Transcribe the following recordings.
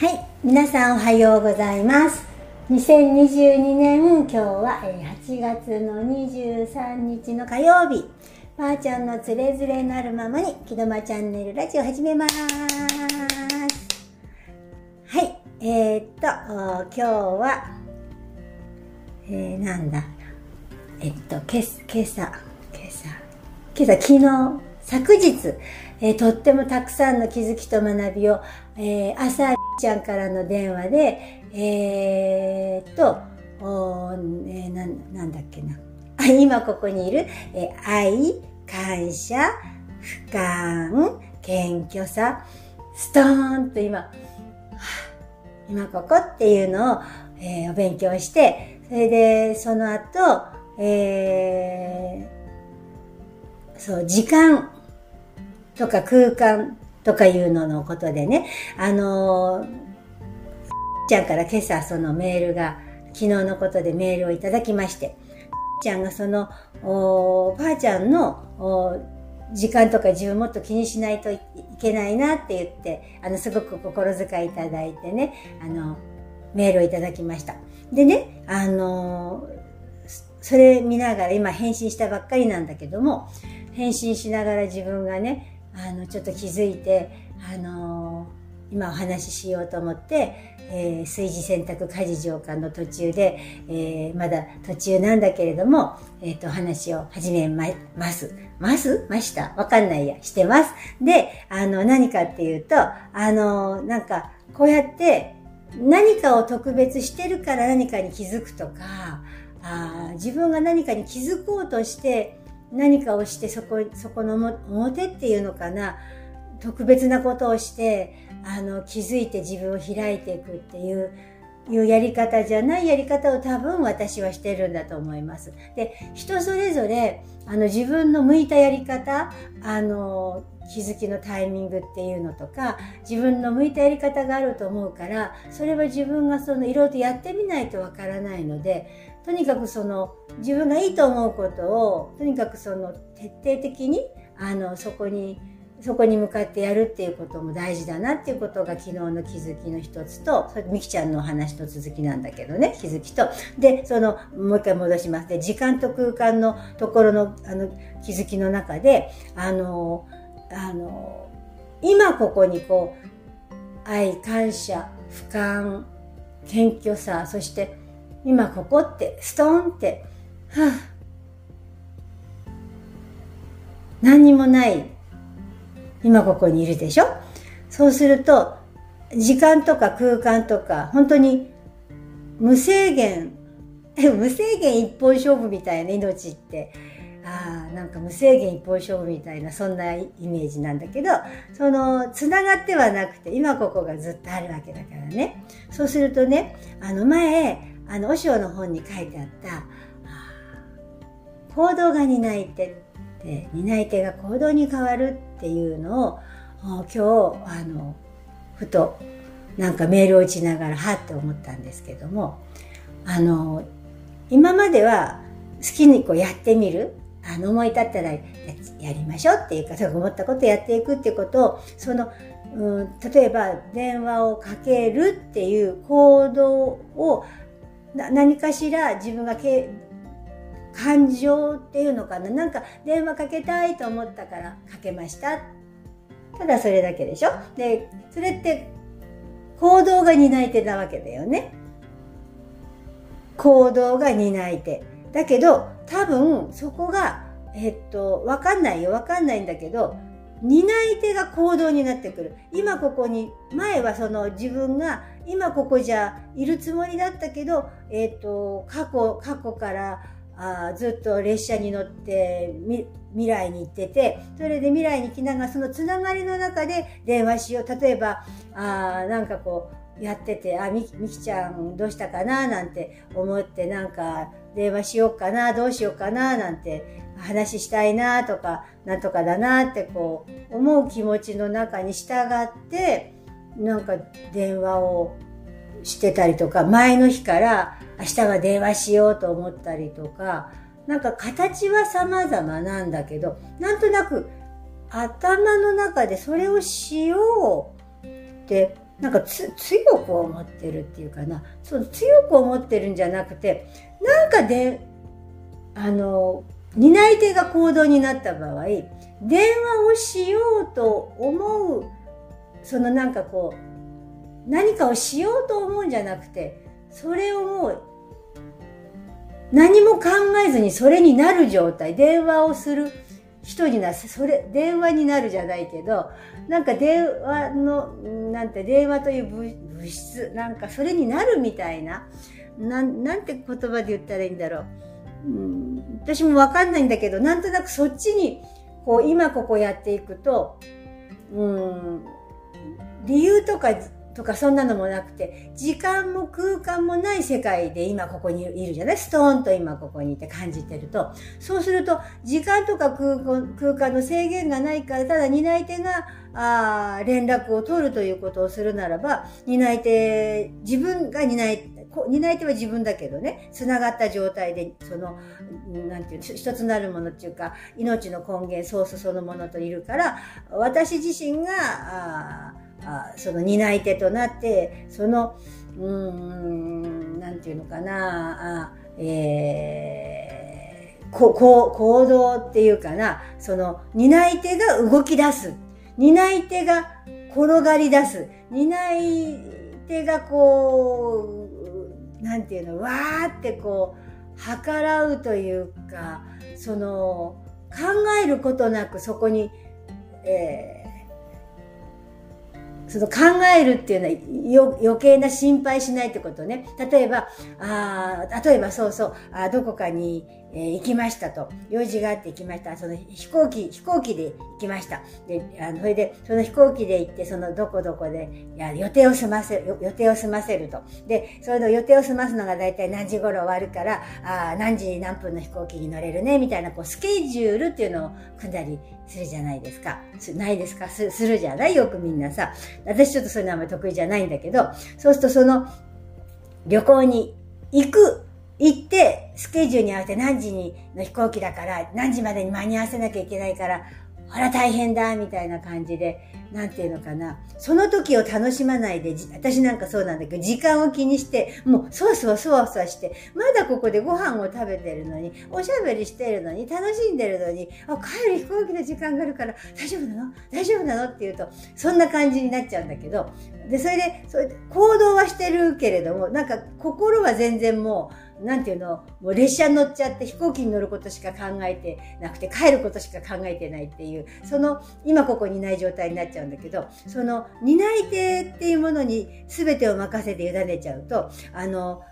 はい、皆さんおはようございます。2022年、今日は8月の23日の火曜日、ばあちゃんのつれづれなるままに、きどまチャンネルラジオ始めます。はい、えー、っと、今日は、えー、なんだ、えっと、けす今朝、今朝、今朝、昨日、昨日、えーとってもたくさんの気づきと学びを、えー朝ちゃんからの電話で、えーっと、おえーなん、なんだっけな。今ここにいる、えー愛、感謝、俯瞰、謙虚さ、ストーンと今、今ここっていうのを、えーお勉強して、それで、その後、えーそう、時間とか空間とかいうののことでね、あのーちゃんから今朝そのメールが、昨日のことでメールをいただきまして、ちゃんがその、おばあちゃんの、時間とか自分もっと気にしないといけないなって言って、あの、すごく心遣いいただいてね、あの、メールをいただきました。でね、あのそれ見ながら今返信したばっかりなんだけども、返信しながら自分がね、あの、ちょっと気づいて、あの今お話ししようと思って、えー炊事洗濯家事浄化の途中で、えーまだ途中なんだけれども、えっ、と、お話を始めま、ます。ます？ました？わかんないや。してます？で、あの、何かっていうと、あの、なんか、こうやって、何かを特別してるから何かに気づくとか、あ自分が何かに気づこうとして、何かをして、そこ、そこの表っていうのかな、特別なことをして、あの、気づいて自分を開いていくっていう、いうやり方じゃないやり方を多分私はしてるんだと思います。で、人それぞれ、あの、自分の向いたやり方、あの、気づきのタイミングっていうのとか、自分の向いたやり方があると思うから、それは自分がその、いろいろとやってみないとわからないので、とにかくその、自分がいいと思うことを、とにかくその、徹底的に、あの、そこに、そこに向かってやるっていうことも大事だなっていうことが昨日の気づきの一つと、それみきちゃんのお話と続きなんだけどね、気づきと。で、その、もう一回戻します。で、時間と空間のところの、あの、気づきの中で、あの、あの、今ここにこう、愛、感謝、俯瞰、謙虚さ、そして、今ここって、ストーンって、はぁ、何にもない。今ここにいるでしょ？そうすると、時間とか空間とか、本当に無制限、無制限一本勝負みたいな命って、ああ、なんか無制限一本勝負みたいな、そんなイメージなんだけど、その、つながってはなくて、今ここがずっとあるわけだからね。そうするとね、あの前、あの、和尚の本に書いてあった、行動が担い手って、担い手が行動に変わるっていうのを、今日、あの、ふと、なんかメールを打ちながら、はって思ったんですけども、あの、今までは好きにこうやってみる。あの、思い立ったらやりましょうっていうか、思ったことやっていくっていうことを、その、うん、例えば電話をかけるっていう行動を何かしら自分がけ感情っていうのかな。なんか電話かけたいと思ったからかけました。ただそれだけでしょ。でそれって行動が担い手なわけだよね。行動が担い手。だけど多分そこがえっとわかんないよ。わかんないんだけど担い手が行動になってくる。今ここに前はその自分が今ここじゃいるつもりだったけどえっと過去過去からあずっと列車に乗ってみ未来に行ってて、それで未来に来ながらそのつながりの中で電話しよう。例えば、あーなんかこう、やってて、あ、み、みきちゃんどうしたかな？なんて思って、なんか電話しようかな、どうしようかな？なんて話したいなとか、なんとかだなってこう、思う気持ちの中に従って、なんか電話をしてたりとか、前の日から明日は電話しようと思ったりとか、なんか形は様々なんだけど、なんとなく頭の中でそれをしようってなんか強く思ってるっていうかな。そう強く思ってるんじゃなくてなんかであの担い手が行動になった場合電話をしようと思うそのなんかこう何かをしようと思うんじゃなくてそれをもう何も考えずにそれになる状態。電話をする人になそれ電話になるじゃないけどなんか電話のなんて電話という物質なんかそれになるみたいななんて言葉で言ったらいいんだろう、うん、私もわかんないんだけどなんとなくそっちにこう今ここやっていくとうん。理由とかとかそんなのもなくて、時間も空間もない世界で今ここにいるじゃない？ストーンと今ここにいて感じてると。そうすると、時間とか空間の制限がないから、ただ担い手が、あ連絡を取るということをするならば、担い手、自分が担い、こ担い手は自分だけどね、繋がった状態で、その、なんていう一つなるものっていうか、命の根源、ソースそのものといるから、私自身が、ああその担い手となってそのうんなんていうのかなあえー、ここ行動っていうかなその担い手が動き出す。担い手が転がり出す。担い手がこう何て言うのわーってこう計らうというかその考えることなくそこに、えーその考えるっていうのは余計な心配しないってことね。例えば、あ例えばそうそう、あどこかに、えー、行きましたと。用事があって行きました。その飛行機、飛行機で行きました。で、あの、それで、その飛行機で行って、そのどこどこで、いや、予定を済ませ、予定を済ませると。で、それの予定を済ますのが大体何時頃終わるから、ああ何時何分の飛行機に乗れるね、みたいな、こう、スケジュールっていうのを組んだりするじゃないですか。ないですか？すするじゃない？よくみんなさ。私ちょっとそういうのあんまり得意じゃないんだけど、そうするとその旅行に行く、行って、スケジュールに合わせて何時にの飛行機だから、何時までに間に合わせなきゃいけないから、ほら大変だ、みたいな感じで、なんていうのかな。その時を楽しまないで、私なんかそうなんだけど、時間を気にして、もう、そわそわそわそわして、まだここでご飯を食べてるのに、おしゃべりしてるのに、楽しんでるのに、あ、帰る飛行機の時間があるから、大丈夫なの？大丈夫なの？って言うと、そんな感じになっちゃうんだけど、で、それで、それで行動はしてるけれども、なんか心は全然もう、なんていうの、もう列車に乗っちゃって飛行機に乗ることしか考えてなくて帰ることしか考えてないっていう、その今ここにいない状態になっちゃうんだけど、その担い手っていうものに全てを任せて委ねちゃうと、あの、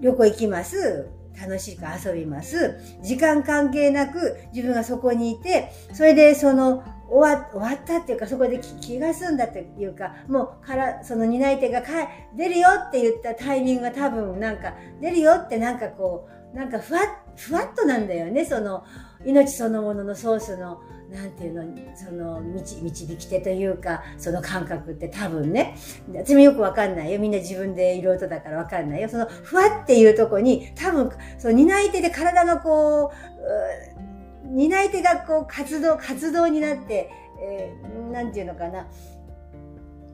旅行行きます。楽しく遊びます。時間関係なく自分がそこにいて、それでその終わ終わったっていうか、そこで気が済んだっていうか、もうから、その担い手がか出るよって言ったタイミングが多分なんか、出るよってなんかこう、なんかふわ、ふわっとなんだよね、その、命そのもののソースの、なんていうの、その、導導き手というか、その感覚って多分ね、私もよくわかんないよ。みんな自分でいる音だからわかんないよ。その、ふわっていうとこに、多分、その担い手で体のこう、担い手がこう活動、活動になって、えー、なんていうのかな。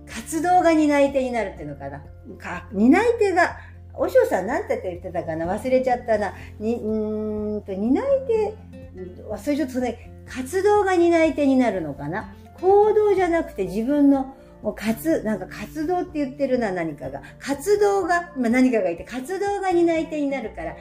活動が担い手になるっていうのかな。か担い手が、おしょうさんなんて言ってたかな忘れちゃったな。に、うんと、担い手、忘れちゃったね。活動が担い手になるのかな。行動じゃなくて自分のもう活、なんか活動って言ってるな、何かが。活動が、まあ、何かがいて、活動が担い手になるから、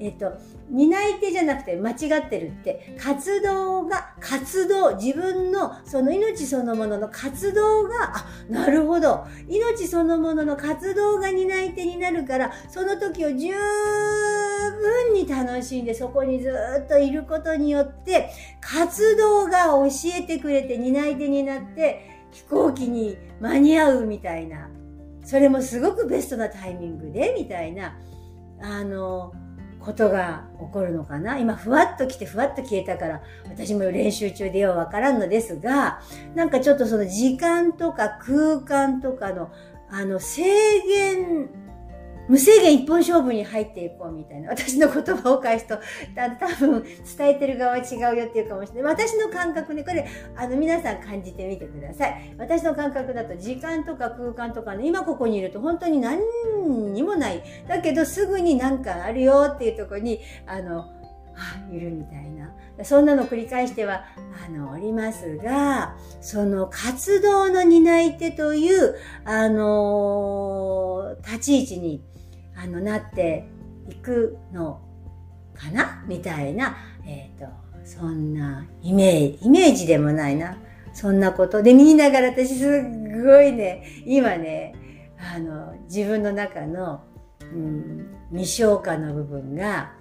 えっ、と、担い手じゃなくて間違ってるって、活動が、活動、自分のその命そのものの活動が、あ、なるほど。命そのものの活動が担い手になるから、その時を十分に楽しんで、そこにずっといることによって、活動が教えてくれて担い手になって、飛行機に間に合うみたいな。それもすごくベストなタイミングで、みたいな。あの、ことが起こるのかな。今、ふわっと来てふわっと消えたから、私も練習中でようわからんのですが、なんかちょっとその時間とか空間とかの、あの、制限無制限一本勝負に入っていこうみたいな。私の言葉を返すと、た多分伝えてる側は違うよっていうかもしれない。私の感覚ね、これ、あの、皆さん感じてみてください。私の感覚だと、時間とか空間とかね、今ここにいると本当に何にもない。だけど、すぐになんかあるよっていうところに、あの、あ、いるみたいな。そんなの繰り返しては、あの、おりますが、その活動の担い手という、あの立ち位置にあの、なっていくのかな？みたいな、えっ、ー、と、そんなイメージ、イメージでもないな。そんなことで見ながら私すっごいね、今ね、あの、自分の中の、うん、未消化の部分が、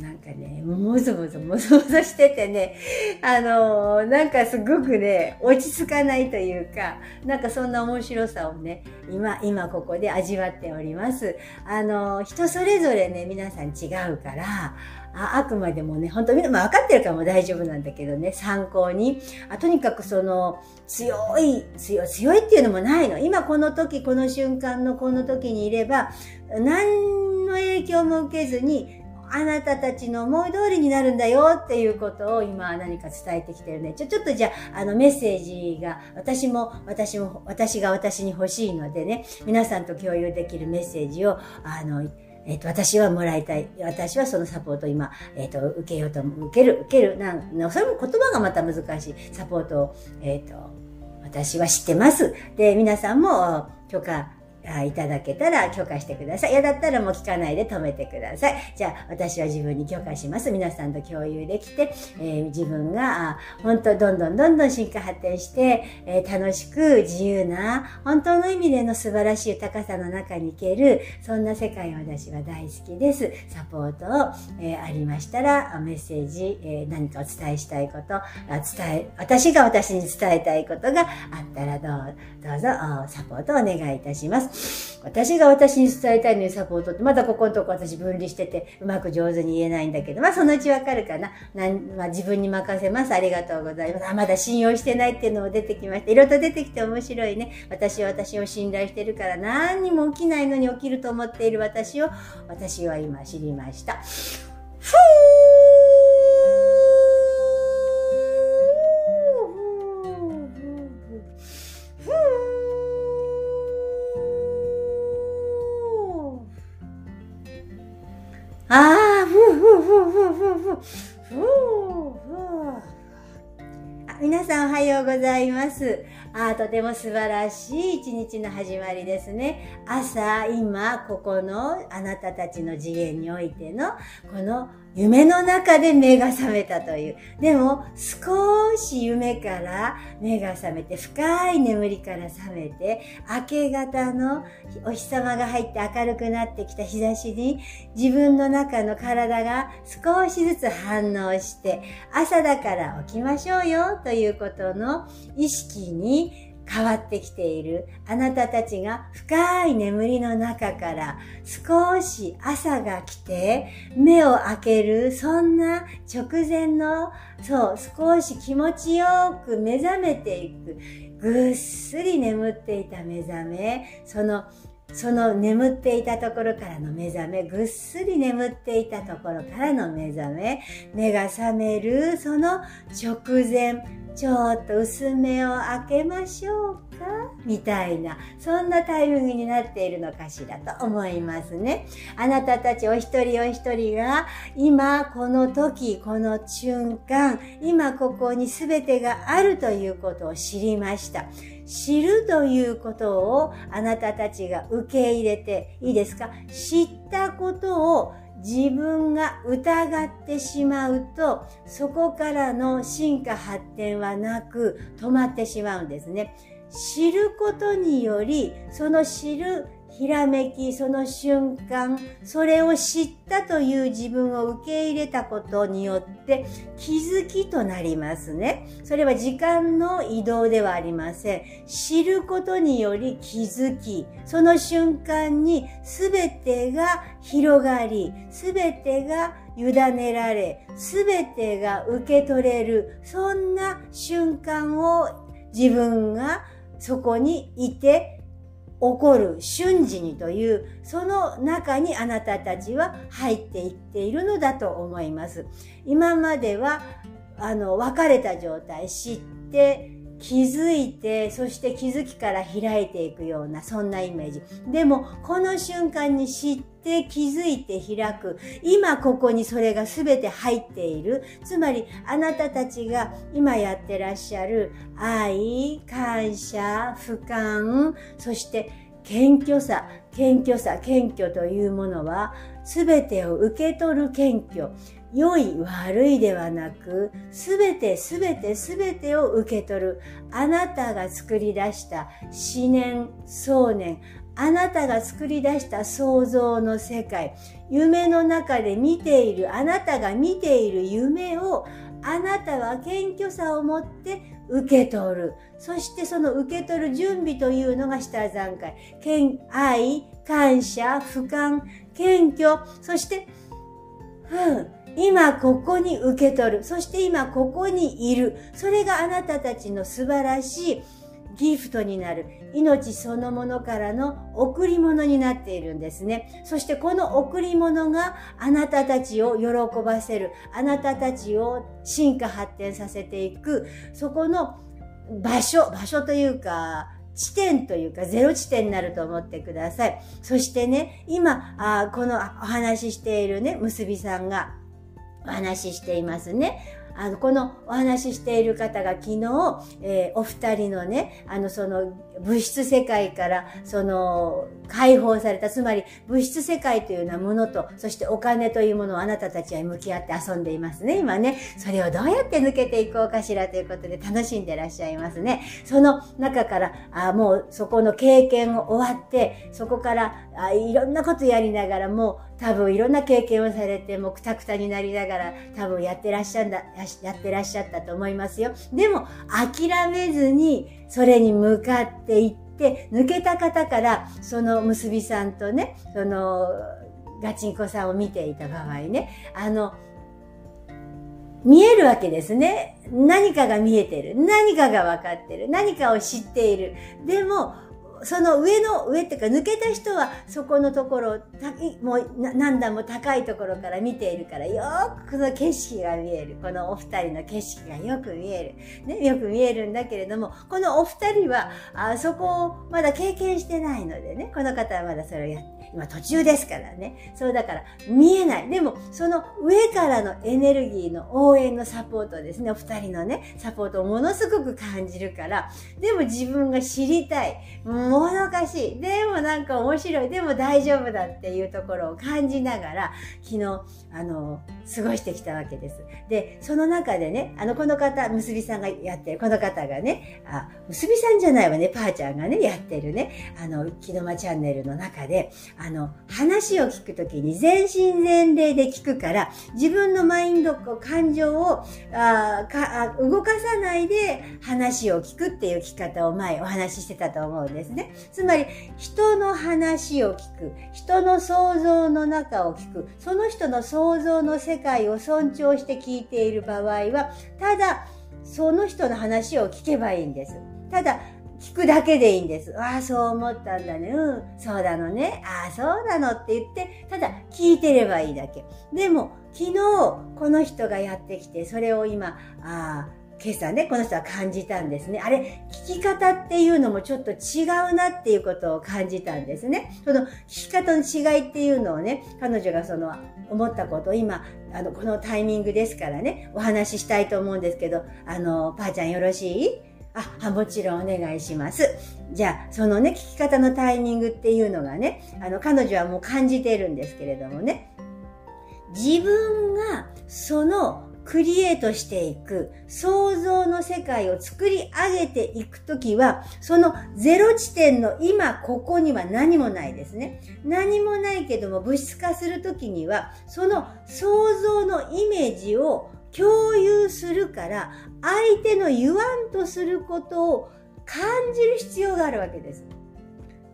なんかね、もぞもぞもぞもぞしててね、あのー、なんかすごくね、落ち着かないというか、なんかそんな面白さをね、今、今ここで味わっております。あのー、人それぞれね、皆さん違うから、ああくまでもね、本当みんな、まあ、分かってるからも大丈夫なんだけどね、参考に。あとにかくその、強い、強い、強いっていうのもないの。今この時、この瞬間のこの時にいれば、何の影響も受けずに、あなたたちの思い通りになるんだよっていうことを今何か伝えてきてるね。ちょ、ちょっとじゃあ、あのメッセージが、私も、私も、私が私に欲しいのでね、皆さんと共有できるメッセージを、あの、えっ、と、私はもらいたい。私はそのサポートを今、えっ、と、受けようと、受ける、受ける。なん、それも言葉がまた難しい。サポートを、えっ、と、私は知ってます。で、皆さんも許可あいただけたら許可してください。嫌だったらもう聞かないで止めてください。じゃあ、私は自分に許可します。皆さんと共有できて、えー、自分が、本当どんどんどんどん進化発展して、えー、楽しく自由な、本当の意味での素晴らしい高さの中に行ける、そんな世界を私は大好きです。サポートを、えー、ありましたら、メッセージ、え何かお伝えしたいこと、伝え、私が私に伝えたいことがあったらどう、どうぞサポートをお願いいたします。私が私に伝えたいのにサポートって、まだここのとこ私分離してて、うまく上手に言えないんだけど、まあそのうちわかるかな。なんまあ、自分に任せます。ありがとうございます。あ、まだ信用してないっていうのも出てきました。いろいろと出てきて面白いね。私は私を信頼してるから何にも起きないのに起きると思っている私を、私は今知りました。ふーああ、ふうふうふうふうふうふう。ふうふう。あ、皆さんおはようございます。あとても素晴らしい一日の始まりですね。朝、今、ここのあなたたちの次元においての、この夢の中で目が覚めたという。でも、少し夢から目が覚めて、深い眠りから覚めて、明け方のお日様が入って明るくなってきた日差しに、自分の中の体が少しずつ反応して、朝だから起きましょうよということの意識に変わってきている。あなたたちが深い眠りの中から少し朝が来て目を開けるそんな直前のそう少し気持ちよく目覚めていく。ぐっすり眠っていた目覚めそのその眠っていたところからの目覚め、ぐっすり眠っていたところからの目覚め、目が覚めるその直前、ちょっと薄めを開けましょうかみたいな、そんなタイミングになっているのかしらと思いますね。あなたたちお一人お一人が、今この時、この瞬間、今ここに全てがあるということを知りました。知るということをあなたたちが受け入れていいですか？知ったことを自分が疑ってしまうと、そこからの進化発展はなく止まってしまうんですね。知ることにより、その知るひらめき、その瞬間、それを知ったという自分を受け入れたことによって気づきとなりますね。それは時間の移動ではありません。知ることにより気づき、その瞬間に全てが広がり、全てが委ねられ、全てが受け取れる、そんな瞬間を自分がそこにいて起こる瞬時にという、その中にあなたたちは入っていっているのだと思います。今までは、あの、別れた状態、知って、気づいて、そして気づきから開いていくような、そんなイメージ。でも、この瞬間に知って気づいて開く。今ここにそれが全て入っている。つまり、あなたたちが今やってらっしゃる愛、感謝、俯瞰、そして謙虚さ、謙虚さ、謙虚というものは、全てを受け取る謙虚。良い悪いではなく、すべてすべてすべてを受け取る。あなたが作り出した思念、想念、あなたが作り出した想像の世界、夢の中で見ている、あなたが見ている夢を、あなたは謙虚さを持って受け取る。そしてその受け取る準備というのが下段階。愛、感謝、俯瞰、謙虚、そして、うん、今ここに受け取る。そして今ここにいる。それがあなたたちの素晴らしいギフトになる。命そのものからの贈り物になっているんですね。そしてこの贈り物があなたたちを喜ばせる。あなたたちを進化発展させていく。そこの場所、場所というか、地点というかゼロ地点になると思ってください。そしてね、今、あこのお話ししているね、結びさんが、お話ししていますね。あの、このお話ししている方が昨日、えー、お二人のね、あの、その、物質世界から、その、解放された、つまり、物質世界というようなものと、そしてお金というものをあなたたちは向き合って遊んでいますね、今ね。それをどうやって抜けていこうかしらということで楽しんでらっしゃいますね。その中から、あもうそこの経験を終わって、そこからあいろんなことやりながら、もう多分いろんな経験をされて、もうくたくたになりながら、多分やってらっしゃんだ、やってらっしゃったと思いますよ。でも、諦めずに、それに向かっていって、抜けた方から、その結びさんとね、その、ガチンコさんを見ていた場合ね、あの、見えるわけですね。何かが見えてる。何かが分かってる。何かを知っている。でも、その上の上っていうか抜けた人はそこのところをもう何段も高いところから見ているからよくこの景色が見える。このお二人の景色がよく見える、ね、よく見えるんだけれどもこのお二人はあそこをまだ経験してないのでねこの方はまだそれをやって今途中ですからね。そうだから見えない。でも、その上からのエネルギーの応援のサポートですね。お二人のね、サポートをものすごく感じるから、でも自分が知りたい。もどかしい。でもなんか面白い。でも大丈夫だっていうところを感じながら、昨日、あの、過ごしてきたわけです。で、その中でね、あの、この方、結びさんがやってる、この方がね、あ、結びさんじゃないわね、パーちゃんがね、やってるね、あの、木の間チャンネルの中で、あの、話を聞くときに全身全霊で聞くから、自分のマインド、感情をあか動かさないで話を聞くっていう聞き方を前お話ししてたと思うんですね。つまり、人の話を聞く、人の想像の中を聞く、その人の想像の世界を尊重して聞いている場合は、ただ、その人の話を聞けばいいんです。ただ、聞くだけでいいんです。ああ、そう思ったんだね。うん、そうなのね。ああ、そうなのって言って、ただ聞いてればいいだけ。でも、昨日、この人がやってきて、それを今、ああ、今朝ね、この人は感じたんですね。あれ、聞き方っていうのもちょっと違うなっていうことを感じたんですね。その聞き方の違いっていうのをね、彼女がその思ったことを今、あの、このタイミングですからね、お話ししたいと思うんですけど、あの、パーちゃんよろしい？あ、もちろんお願いします。じゃあ、そのね、聞き方のタイミングっていうのがね、あの、彼女はもう感じてるんですけれどもね、自分がそのクリエイトしていく、想像の世界を作り上げていくときは、そのゼロ地点の今ここには何もないですね。何もないけども物質化するときには、その想像のイメージを共有するから、相手の言わんとすることを感じる必要があるわけです。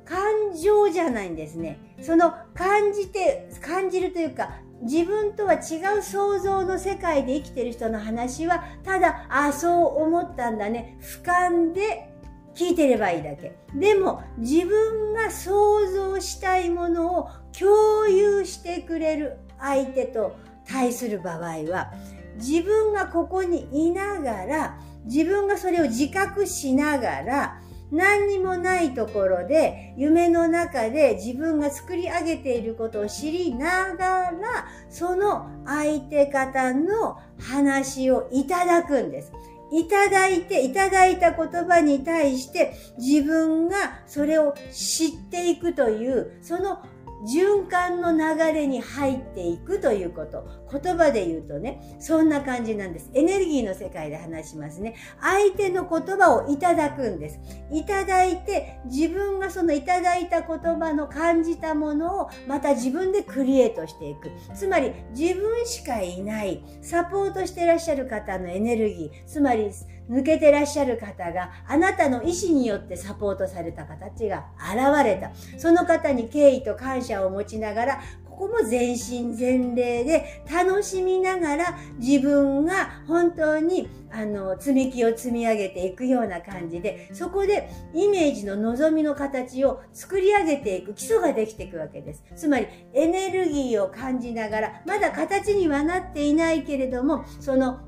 感情じゃないんですね。その感じて、感じるというか、自分とは違う想像の世界で生きてる人の話は、ただ、あ、そう思ったんだね。俯瞰で聞いてればいいだけ。でも、自分が想像したいものを共有してくれる相手と対する場合は、自分がここにいながら、自分がそれを自覚しながら、何にもないところで、夢の中で自分が作り上げていることを知りながら、その相手方の話をいただくんです。いただいて、いただいた言葉に対して自分がそれを知っていくという、その循環の流れに入っていくということ。言葉で言うとね、そんな感じなんです。エネルギーの世界で話しますね。相手の言葉をいただくんです。いただいて、自分がそのいただいた言葉の感じたものをまた自分でクリエイトしていく。つまり、自分しかいない、サポートしてらっしゃる方のエネルギー、つまり、抜けてらっしゃる方があなたの意思によってサポートされた形が現れた。その方に敬意と感謝を持ちながら、ここも全身全霊で楽しみながら自分が本当にあの積み木を積み上げていくような感じでそこでイメージの望みの形を作り上げていく基礎ができていくわけですつまりエネルギーを感じながらまだ形にはなっていないけれどもその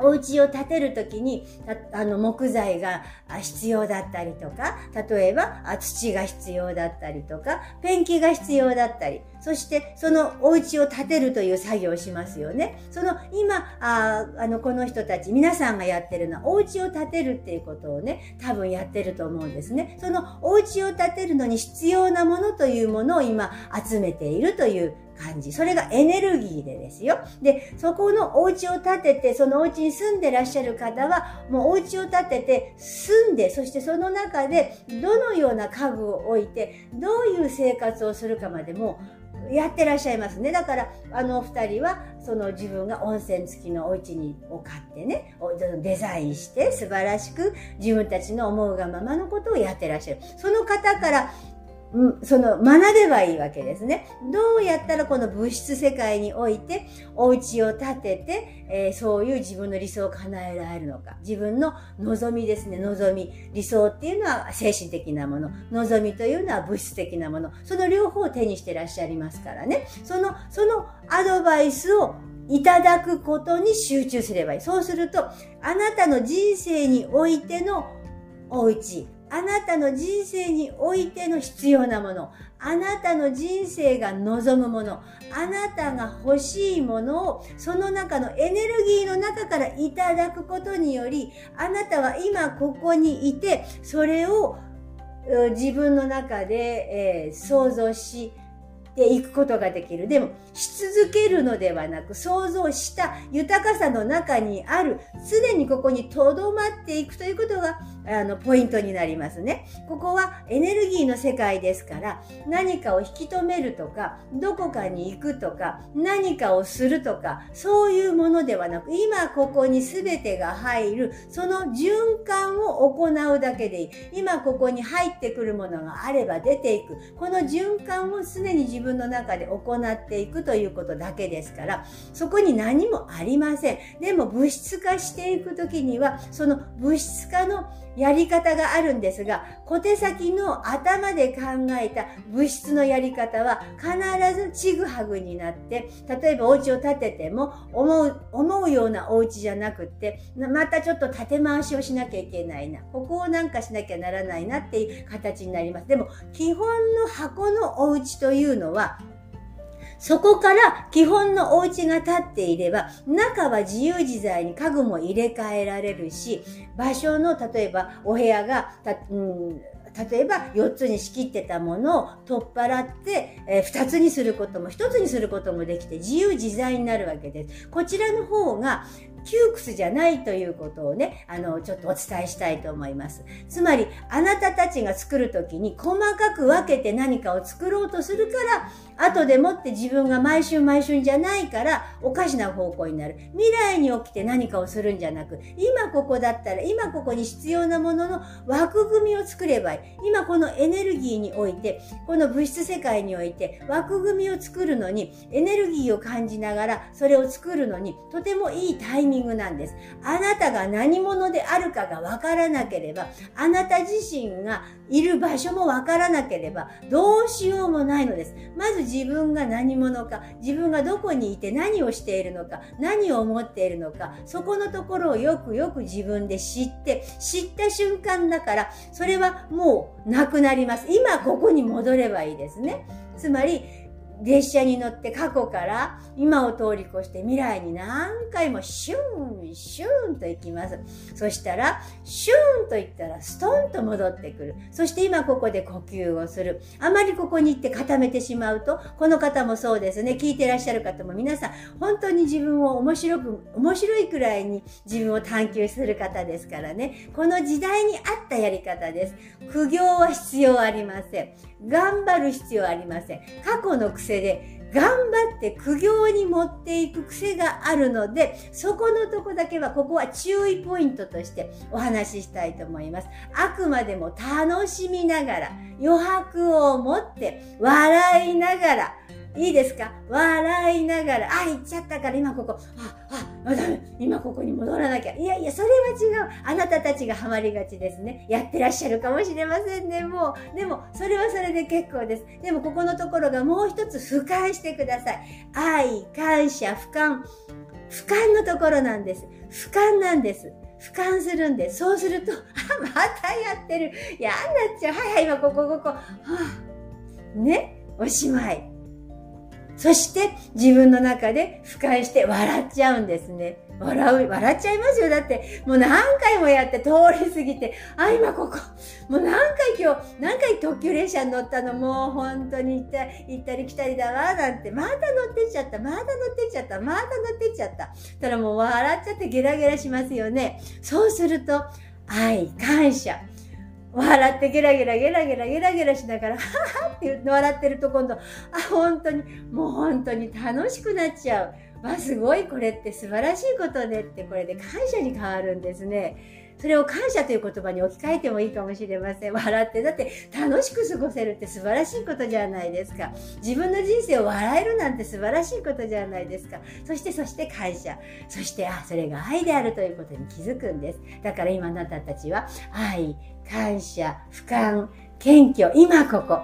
お家を建てるときに、あの、木材が必要だったりとか、例えば土が必要だったりとか、ペンキが必要だったり、そしてそのお家を建てるという作業をしますよね。その今、ああの、この人たち、皆さんがやってるのは、お家を建てるっていうことをね、多分やってると思うんですね。そのお家を建てるのに必要なものというものを今集めているという感じ。それがエネルギーでですよ。で、そこのお家を建てて、そのお家にに住んでらっしゃる方は、もうお家を建てて、住んで、そしてその中で、どのような家具を置いて、どういう生活をするかまでも、やってらっしゃいますね。だから、あのお二人は、その自分が温泉付きのお家にを買ってね、デザインして素晴らしく自分たちの思うがままのことをやってらっしゃる。その方からその学べばいいわけですね。どうやったらこの物質世界においてお家を建てて、えー、そういう自分の理想を叶えられるのか。自分の望みですね。望み。理想っていうのは精神的なもの。望みというのは物質的なもの。その両方を手にしてらっしゃいますからね。その、そのアドバイスをいただくことに集中すればいい。そうすると、あなたの人生においてのお家、あなたの人生においての必要なもの、あなたの人生が望むもの、あなたが欲しいものをその中のエネルギーの中からいただくことにより、あなたは今ここにいて、それを自分の中で、えー、想像し、ていくことができる。でも、し続けるのではなく、想像した豊かさの中にある、すでにここに留まっていくということが、あの、ポイントになりますね。ここはエネルギーの世界ですから、何かを引き止めるとか、どこかに行くとか、何かをするとか、そういうものではなく、今ここに全てが入る、その循環を行うだけでいい。今ここに入ってくるものがあれば出ていく。この循環を常に自分の中で行っていくということだけですから、そこに何もありません。でも物質化していくときには、その物質化のやり方があるんですが、小手先の頭で考えた物質のやり方は必ずちぐはぐになって、例えばお家を建てても思う、思うようなお家じゃなくって、またちょっと建て回しをしなきゃいけないな。ここをなんかしなきゃならないなっていう形になります。でも、基本の箱のお家というのは、そこから基本のお家が建っていれば、中は自由自在に家具も入れ替えられるし、場所の、例えばお部屋が、うん例えば4つに仕切ってたものを取っ払って、え、2つにすることも1つにすることもできて自由自在になるわけです。こちらの方が窮屈じゃないということをね、あの、ちょっとお伝えしたいと思います。つまり、あなたたちが作るときに細かく分けて何かを作ろうとするから、後でもって自分が毎週毎週じゃないから、おかしな方向になる。未来に起きて何かをするんじゃなく、今ここだったら、今ここに必要なものの枠組みを作ればいい。今このエネルギーにおいて、この物質世界において、枠組みを作るのに、エネルギーを感じながら、それを作るのに、とてもいいタイミングなんです。あなたが何者であるかがわからなければ、あなた自身がいる場所もわからなければ、どうしようもないのです。まず自分が何者か、自分がどこにいて何をしているのか、何を思っているのか、そこのところをよくよく自分で知って、知った瞬間だから、それはもうなくなります。今ここに戻ればいいですね。つまり、列車に乗って過去から今を通り越して未来に何回もシューン、シューンと行きます。そしたら、シューンと行ったらストンと戻ってくる。そして今ここで呼吸をする。あまりここに行って固めてしまうと、この方もそうですね。聞いてらっしゃる方も皆さん、本当に自分を面白く、面白いくらいに自分を探求する方ですからね。この時代に合ったやり方です。苦行は必要ありません。頑張る必要ありません。過去の癖癖で頑張って苦行に持っていく癖があるので、そこのとこだけは、ここは注意ポイントとしてお話ししたいと思います。あくまでも楽しみながら、余白を持って笑いながら、いいですか？笑いながら、あ、行っちゃったから今ここ、あ、あ、ダメ、今ここに戻らなきゃ。いやいや、それは違う。あなたたちがハマりがちですね。やってらっしゃるかもしれませんね、もう。でも、それはそれで結構です。でも、ここのところがもう一つ俯瞰してください。愛、感謝、俯瞰。俯瞰のところなんです。俯瞰なんです。俯瞰するんです。そうすると、あ、またやってる。嫌になっちゃう。はいはい、今ここ、ここ。はあ、ね、おしまい。そして自分の中で俯瞰して笑っちゃうんですね。笑う、笑っちゃいますよ。だって、もう何回もやって通り過ぎて、あ、今ここ、もう何回今日、何回特急列車に乗ったの、もう本当に行った行ったり来たりだわ、なんて、また乗ってっちゃった、また乗ってっちゃった、また乗ってっちゃった。たらもう笑っちゃってゲラゲラしますよね。そうすると、愛、感謝。笑ってゲラゲラゲラゲラゲラゲラしながら、ははって笑ってると今度、あ、本当に、もう本当に楽しくなっちゃう。わ、すごい、これって素晴らしいことねって、これで感謝に変わるんですね。それを感謝という言葉に置き換えてもいいかもしれません。笑って。だって楽しく過ごせるって素晴らしいことじゃないですか。自分の人生を笑えるなんて素晴らしいことじゃないですか。そして、そして感謝。そして、あ、それが愛であるということに気づくんです。だから今あなたたちは愛、感謝、俯瞰、謙虚、今ここ。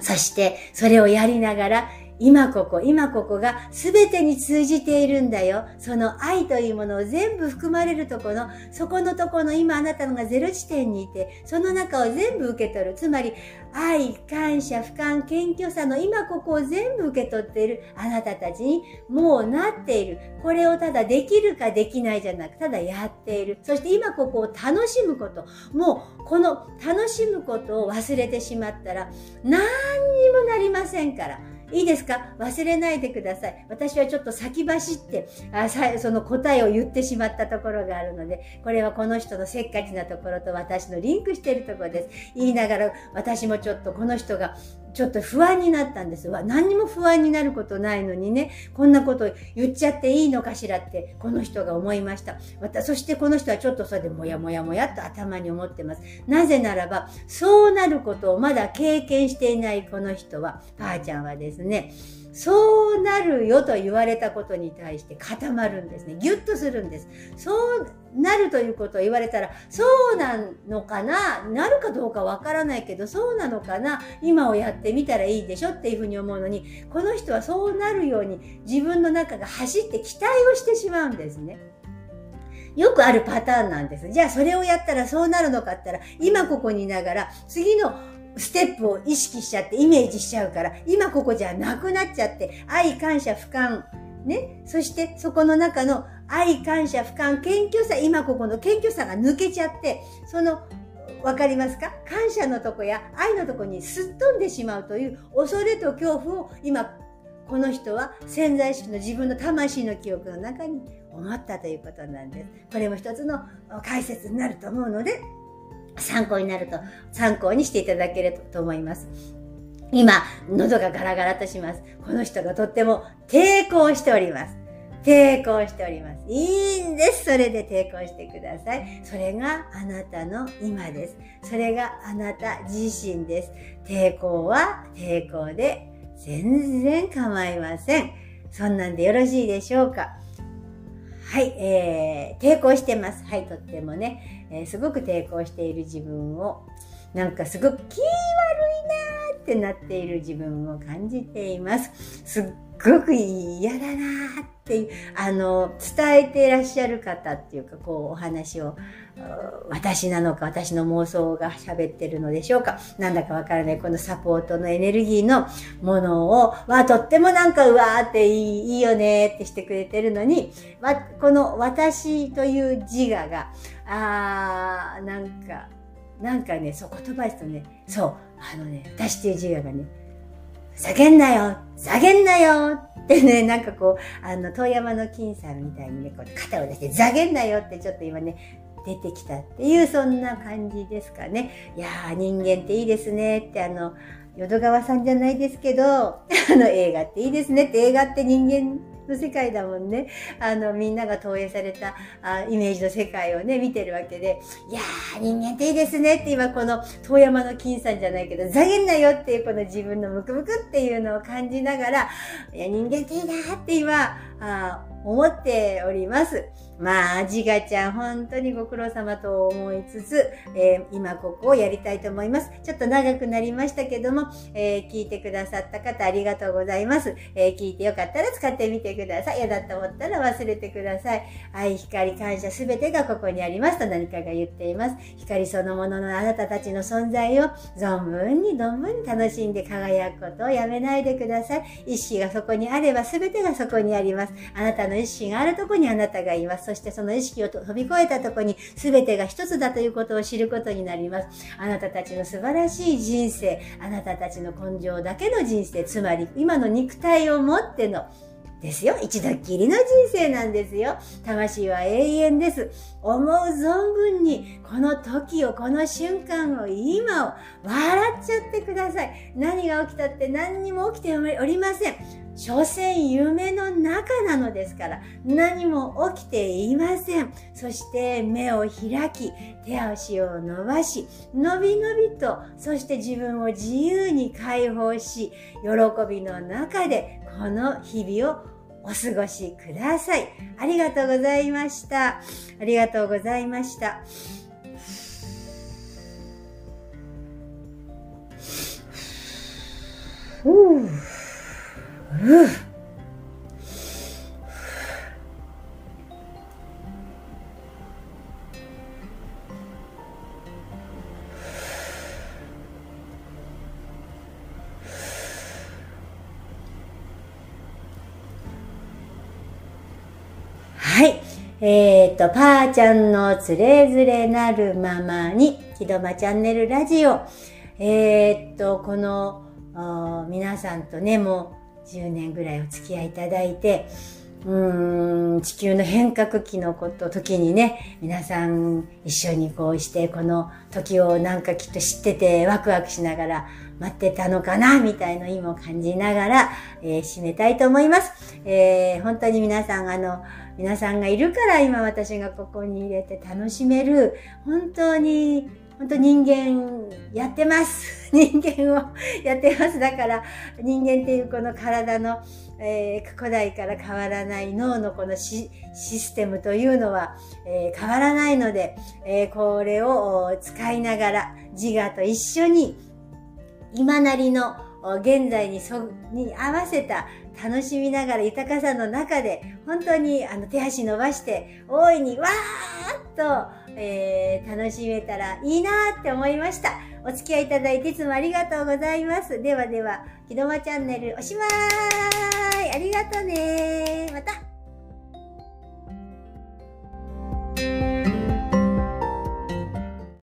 そして、それをやりながら、今ここ、今ここが全てに通じているんだよ。その愛というものを全部含まれるところ、そこのとこの今あなたのがゼロ地点にいて、その中を全部受け取る。つまり、愛、感謝、俯瞰、謙虚さの今ここを全部受け取っているあなたたちにもうなっている。これをただできるかできないじゃなく、ただやっている。そして今ここを楽しむこと。もうこの楽しむことを忘れてしまったら何にもなりませんから。いいですか？忘れないでください。私はちょっと先走ってあさその答えを言ってしまったところがあるので、これはこの人のせっかちなところと私のリンクしているところです。言いながら私もちょっとこの人がちょっと不安になったんです。わ、何にも不安になることないのにね、こんなこと言っちゃっていいのかしらって、この人が思いました。また、そしてこの人はちょっとそれでもやもやもやっと頭に思ってます。なぜならば、そうなることをまだ経験していないこの人は、ばあちゃんはですね、そうなるよと言われたことに対して固まるんですね。ギュッとするんです。そうなるということを言われたら、そうなのかな？なるかどうかわからないけど、そうなのかな？今をやってみたらいいでしょっていうふうに思うのに、この人はそうなるように自分の中が走って期待をしてしまうんですね。よくあるパターンなんです。じゃあそれをやったらそうなるのかったら、今ここにいながら、次のステップを意識しちゃってイメージしちゃうから、今ここじゃなくなっちゃって、愛、感謝、俯瞰、ね？そしてそこの中の愛、感謝、俯瞰、謙虚さ、今ここの謙虚さが抜けちゃって、その、わかりますか？感謝のとこや愛のとこにすっ飛んでしまうという恐れと恐怖を今、この人は潜在意識の自分の魂の記憶の中に思ったということなんです。これも一つの解説になると思うので、参考になると、参考にしていただけると思います。今、喉がガラガラとします。この人がとっても抵抗しております。抵抗しております。いいんです。それで抵抗してください。それがあなたの今です。それがあなた自身です。抵抗は抵抗で全然構いません。そんなんでよろしいでしょうか？はい、えー、抵抗してます。はい、とってもね、えー、すごく抵抗している自分を、なんかすごく気悪いなーってなっている自分を感じています。すっごく嫌だなーっていう、あの、伝えていらっしゃる方っていうか、こう、お話を、私なのか、私の妄想が喋ってるのでしょうか。なんだかわからない、このサポートのエネルギーのものを、わ、とってもなんか、うわーっていいいいよねってしてくれてるのに、わ、この私という自我が、あー、なんか、なんかね、そう、言葉ですとね、そう、あのね、私っていう自我がね、叫んなよ叫んなよってね、なんかこう、あの、遠山の金さんみたいにね、こう肩を出して、ざげんなよってちょっと今ね、出てきたっていう、そんな感じですかね。いやー、人間っていいですねって、あの、淀川さんじゃないですけど、あの、映画っていいですねって、映画って人間の世界だもんね。あの、みんなが投影されたあイメージの世界をね、見てるわけで、いやー、人間っていいですねって今この遠山の金さんじゃないけど、ざげんなよっていうこの自分のムクムクっていうのを感じながら、いや、人間っていいなって今、あ思っております。まあ、ジガちゃん、本当にご苦労様と思いつつ、えー、今ここをやりたいと思います。ちょっと長くなりましたけども、えー、聞いてくださった方ありがとうございます。えー、聞いてよかったら使ってみてください。嫌だと思ったら忘れてください。愛、光、感謝すべてがここにありますと何かが言っています。光そのもののあなたたちの存在を存分に存分に楽しんで輝くことをやめないでください。意識がそこにあれば全てがそこにあります。あなたの意識があるとこにあなたがいます。そしてその意識を飛び越えたとこに全てが一つだということを知ることになります。あなたたちの素晴らしい人生、あなたたちの根性だけの人生、つまり今の肉体を持ってのですよ。一度きりの人生なんですよ。魂は永遠です。思う存分に、この時を、この瞬間を、今を、笑っちゃってください。何が起きたって何にも起きておりません。所詮夢の中なのですから何も起きていません。そして目を開き、手足を伸ばし、のびのびと、そして自分を自由に解放し、喜びの中でこの日々をお過ごしください。ありがとうございました。ありがとうございました。ふうはい。えっ、ー、と、パーちゃんのつれづれなるままに、木戸間チャンネルラジオ。えっ、ー、と、この、皆さんとね、もう10年ぐらいお付き合いいただいて、うーん、地球の変革期のこと、時にね、皆さん一緒にこうして、この時をなんかきっと知っててワクワクしながら待ってたのかな、みたいの意味を感じながら、えー、締めたいと思います。えー、本当に皆さん、あの、皆さんがいるから今私がここに入れて楽しめる、本当に本当人間やってます。人間をやってます。だから人間っていうこの体の、えー、古代から変わらない脳のこのシステムというのは、えー、変わらないので、えー、これを使いながら自我と一緒に今なりの現在にそに合わせた楽しみながら豊かさの中で本当にあの手足伸ばして大いにわーっとえー、楽しめたらいいなって思いました。お付き合いいただいていつもありがとうございます。ではでは、木戸間チャンネルおしまーいありがとうねまた